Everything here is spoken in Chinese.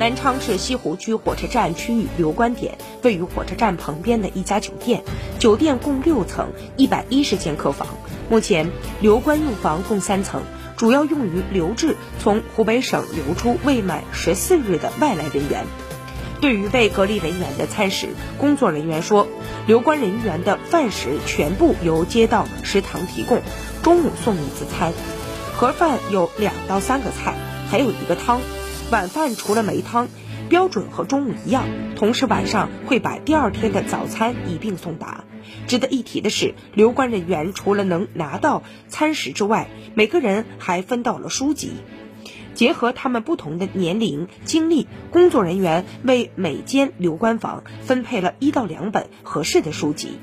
南昌市西湖区火车站区域留观点位于火车站旁边的一家酒店，酒店共六层，一百一十间客房。目前留观用房共三层，主要用于留置从湖北省流出未满十四日的外来人员。对于被隔离人员的餐食，工作人员说，留观人员的饭食全部由街道食堂提供，中午送一次餐，盒饭有两到三个菜，还有一个汤。晚饭除了没汤，标准和中午一样。同时晚上会把第二天的早餐一并送达。值得一提的是，留观人员除了能拿到餐食之外，每个人还分到了书籍。结合他们不同的年龄、经历，工作人员为每间留观房分配了一到两本合适的书籍。